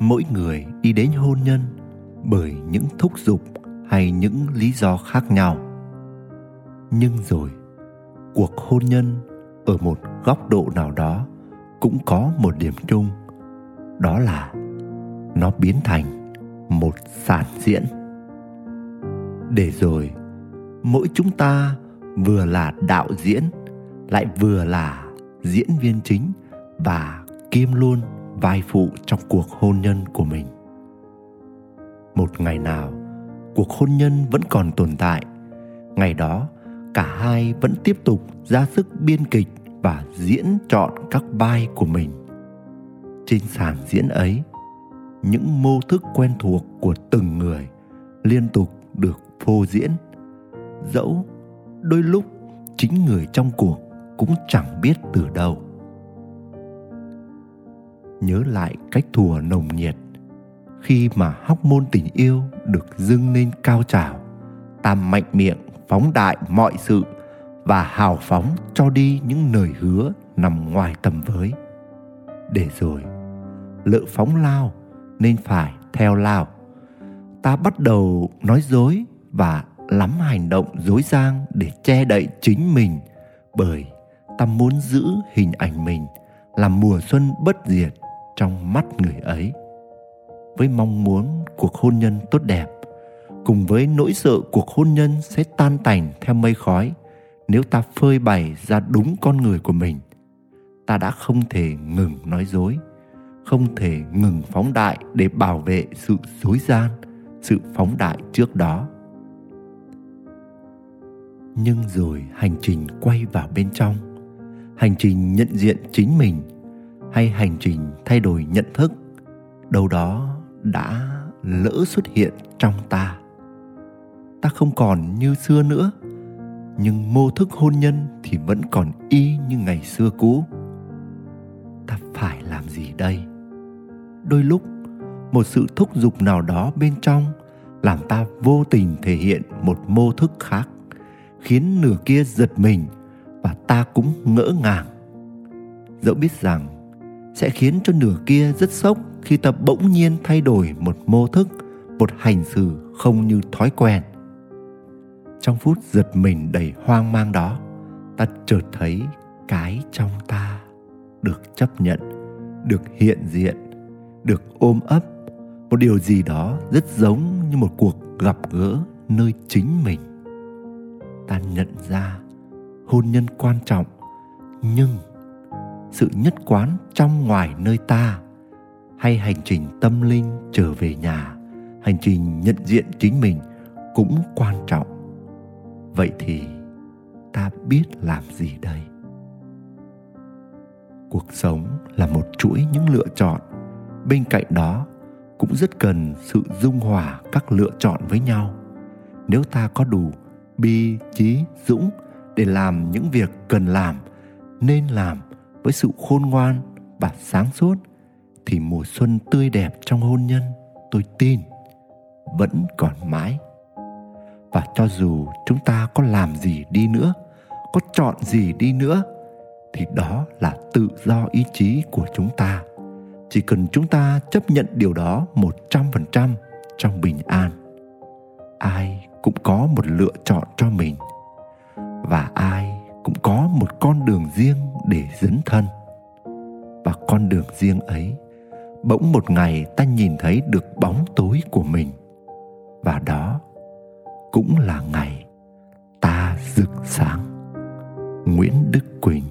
mỗi người đi đến hôn nhân bởi những thúc giục hay những lý do khác nhau. Nhưng rồi, cuộc hôn nhân ở một góc độ nào đó cũng có một điểm chung, đó là nó biến thành một sản diễn. Để rồi, mỗi chúng ta vừa là đạo diễn, lại vừa là diễn viên chính và kiêm luôn vai phụ trong cuộc hôn nhân của mình. Một ngày nào, cuộc hôn nhân vẫn còn tồn tại. Ngày đó, cả hai vẫn tiếp tục ra sức biên kịch và diễn chọn các vai của mình. Trên sàn diễn ấy, những mô thức quen thuộc của từng người liên tục được phô diễn. Dẫu đôi lúc chính người trong cuộc cũng chẳng biết từ đâu nhớ lại cách thùa nồng nhiệt. Khi mà hóc môn tình yêu được dưng lên cao trào ta mạnh miệng phóng đại mọi sự và hào phóng cho đi những lời hứa nằm ngoài tầm với. Để rồi, lỡ phóng lao, nên phải theo lao. Ta bắt đầu nói dối và lắm hành động dối giang để che đậy chính mình, bởi ta muốn giữ hình ảnh mình là mùa xuân bất diệt trong mắt người ấy. Với mong muốn cuộc hôn nhân tốt đẹp, cùng với nỗi sợ cuộc hôn nhân sẽ tan tành theo mây khói, nếu ta phơi bày ra đúng con người của mình, ta đã không thể ngừng nói dối, không thể ngừng phóng đại để bảo vệ sự dối gian, sự phóng đại trước đó. Nhưng rồi hành trình quay vào bên trong, hành trình nhận diện chính mình hay hành trình thay đổi nhận thức, đâu đó đã lỡ xuất hiện trong ta. Ta không còn như xưa nữa, nhưng mô thức hôn nhân thì vẫn còn y như ngày xưa cũ. Ta phải làm gì đây? Đôi lúc, một sự thúc giục nào đó bên trong làm ta vô tình thể hiện một mô thức khác, khiến nửa kia giật mình và ta cũng ngỡ ngàng. Dẫu biết rằng sẽ khiến cho nửa kia rất sốc khi ta bỗng nhiên thay đổi một mô thức, một hành xử không như thói quen. Trong phút giật mình đầy hoang mang đó, ta chợt thấy cái trong ta được chấp nhận, được hiện diện, được ôm ấp. Một điều gì đó rất giống như một cuộc gặp gỡ nơi chính mình. Ta nhận ra hôn nhân quan trọng, nhưng sự nhất quán trong ngoài nơi ta, hay hành trình tâm linh trở về nhà, hành trình nhận diện chính mình cũng quan trọng. Vậy thì ta biết làm gì đây? Cuộc sống là một chuỗi những lựa chọn. Bên cạnh đó, cũng rất cần sự dung hòa các lựa chọn với nhau. Nếu ta có đủ bi, trí, dũng để làm những việc cần làm, nên làm với sự khôn ngoan và sáng suốt, thì mùa xuân tươi đẹp trong hôn nhân, tôi tin, vẫn còn mãi. Và cho dù chúng ta có làm gì đi nữa, có chọn gì đi nữa, thì đó là tự do ý chí của chúng ta. Chỉ cần chúng ta chấp nhận điều đó một trăm phần trăm trong bình an, ai cũng có một lựa chọn cho mình. Và ai cũng có một con đường riêng để dấn thân. Và con đường riêng ấy, bỗng một ngày ta nhìn thấy được bóng tối của mình. Và đó cũng là ngày ta rực sáng. Nguyễn đức quỳnh,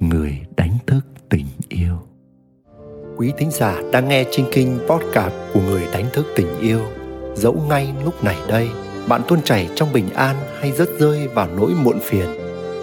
người đánh thức tình yêu. Quý thính giả đang nghe trên kinh podcast của người đánh thức tình yêu, dẫu ngay lúc này đây, bạn tuôn chảy trong bình an hay rớt rơi vào nỗi muộn phiền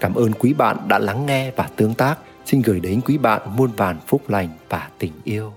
cảm ơn quý bạn đã lắng nghe và tương tác. Xin gửi đến quý bạn muôn vàn phúc lành và tình yêu.